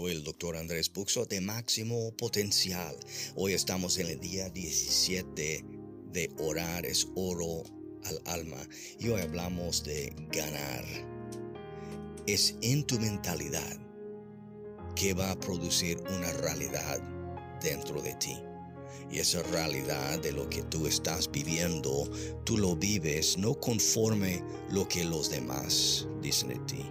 soy el doctor Andrés Puxo de Máximo Potencial. Hoy estamos en el día 17 de Orar es Oro al Alma y hoy hablamos de ganar. Es en tu mentalidad que va a producir una realidad dentro de ti. Y esa realidad de lo que tú estás viviendo, tú lo vives no conforme lo que los demás dicen de ti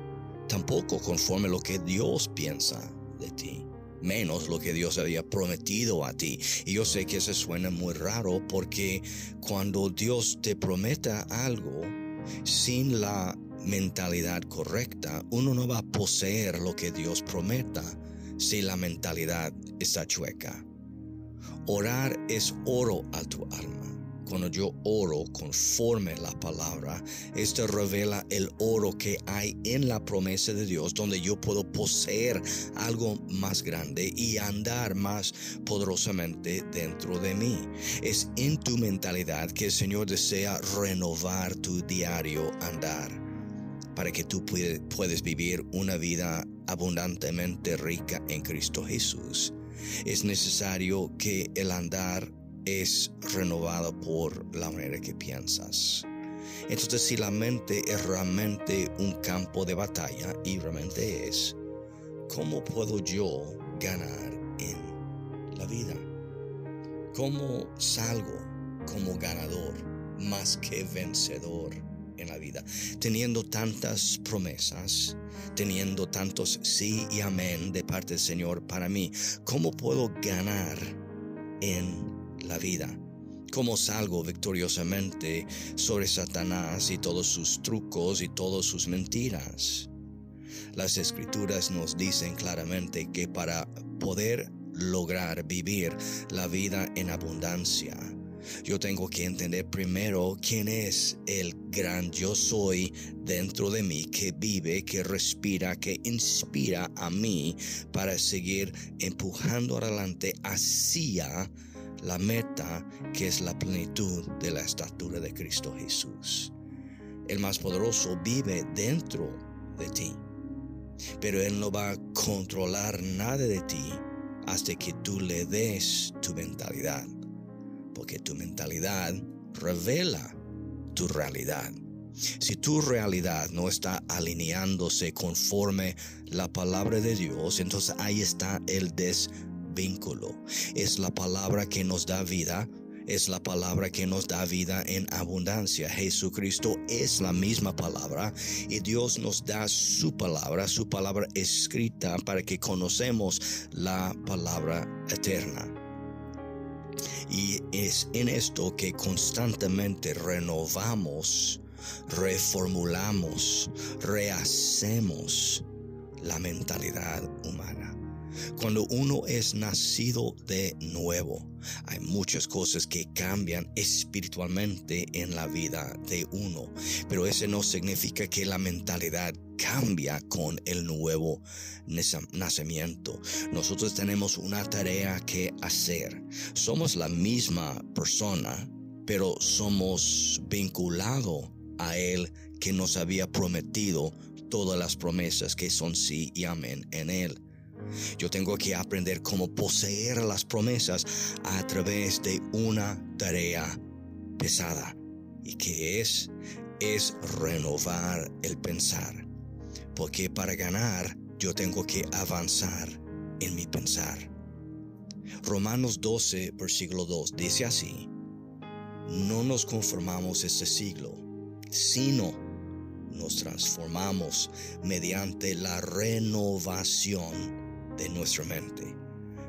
tampoco conforme lo que Dios piensa de ti, menos lo que Dios había prometido a ti. Y yo sé que eso suena muy raro porque cuando Dios te prometa algo sin la mentalidad correcta, uno no va a poseer lo que Dios prometa si la mentalidad está chueca. Orar es oro a tu alma cuando yo oro conforme la palabra, esto revela el oro que hay en la promesa de Dios, donde yo puedo poseer algo más grande y andar más poderosamente dentro de mí. Es en tu mentalidad que el Señor desea renovar tu diario andar para que tú puedas vivir una vida abundantemente rica en Cristo Jesús. Es necesario que el andar es renovado por la manera que piensas. Entonces, si la mente es realmente un campo de batalla, y realmente es, ¿cómo puedo yo ganar en la vida? ¿Cómo salgo como ganador más que vencedor en la vida? Teniendo tantas promesas, teniendo tantos sí y amén de parte del Señor para mí, ¿cómo puedo ganar en la vida. ¿Cómo salgo victoriosamente sobre Satanás y todos sus trucos y todas sus mentiras? Las escrituras nos dicen claramente que para poder lograr vivir la vida en abundancia, yo tengo que entender primero quién es el gran yo soy dentro de mí, que vive, que respira, que inspira a mí para seguir empujando adelante hacia la meta que es la plenitud de la estatura de Cristo Jesús. El más poderoso vive dentro de ti, pero Él no va a controlar nada de ti hasta que tú le des tu mentalidad, porque tu mentalidad revela tu realidad. Si tu realidad no está alineándose conforme la palabra de Dios, entonces ahí está el des vínculo. Es la palabra que nos da vida. Es la palabra que nos da vida en abundancia. Jesucristo es la misma palabra y Dios nos da su palabra, su palabra escrita para que conocemos la palabra eterna. Y es en esto que constantemente renovamos, reformulamos, rehacemos la mentalidad humana. Cuando uno es nacido de nuevo, hay muchas cosas que cambian espiritualmente en la vida de uno, pero eso no significa que la mentalidad cambia con el nuevo nacimiento. Nosotros tenemos una tarea que hacer. Somos la misma persona, pero somos vinculados a Él que nos había prometido todas las promesas que son sí y amén en Él. Yo tengo que aprender cómo poseer las promesas a través de una tarea pesada. ¿Y qué es? Es renovar el pensar. Porque para ganar yo tengo que avanzar en mi pensar. Romanos 12, versículo 2 dice así, no nos conformamos este siglo, sino nos transformamos mediante la renovación de nuestra mente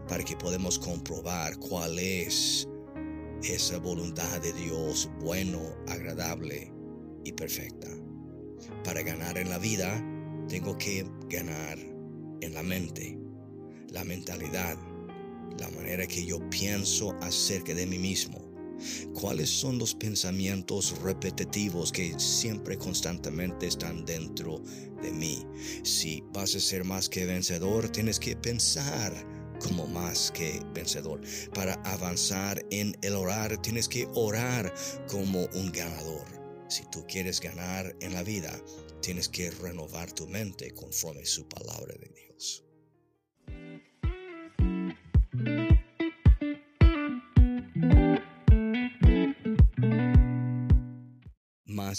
para que podamos comprobar cuál es esa voluntad de Dios bueno, agradable y perfecta. Para ganar en la vida, tengo que ganar en la mente, la mentalidad, la manera que yo pienso acerca de mí mismo ¿Cuáles son los pensamientos repetitivos que siempre constantemente están dentro de mí? Si vas a ser más que vencedor, tienes que pensar como más que vencedor. Para avanzar en el orar, tienes que orar como un ganador. Si tú quieres ganar en la vida, tienes que renovar tu mente conforme su palabra de Dios.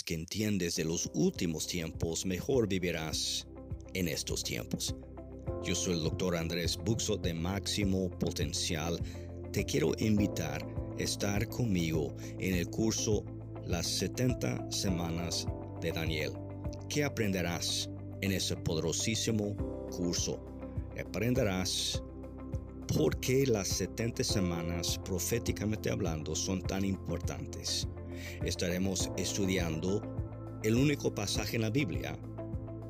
Que entiendes de los últimos tiempos, mejor vivirás en estos tiempos. Yo soy el doctor Andrés Buxo de Máximo Potencial. Te quiero invitar a estar conmigo en el curso Las 70 Semanas de Daniel. ¿Qué aprenderás en ese poderosísimo curso? Aprenderás por qué las 70 semanas, proféticamente hablando, son tan importantes. Estaremos estudiando el único pasaje en la Biblia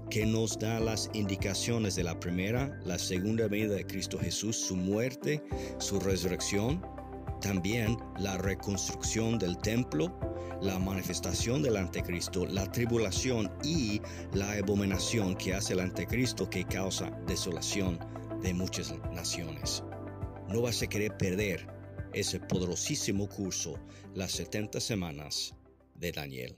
que nos da las indicaciones de la primera, la segunda venida de Cristo Jesús, su muerte, su resurrección, también la reconstrucción del templo, la manifestación del anticristo, la tribulación y la abominación que hace el anticristo que causa desolación de muchas naciones. No vas a querer perder ese poderosísimo curso, las 70 semanas de Daniel.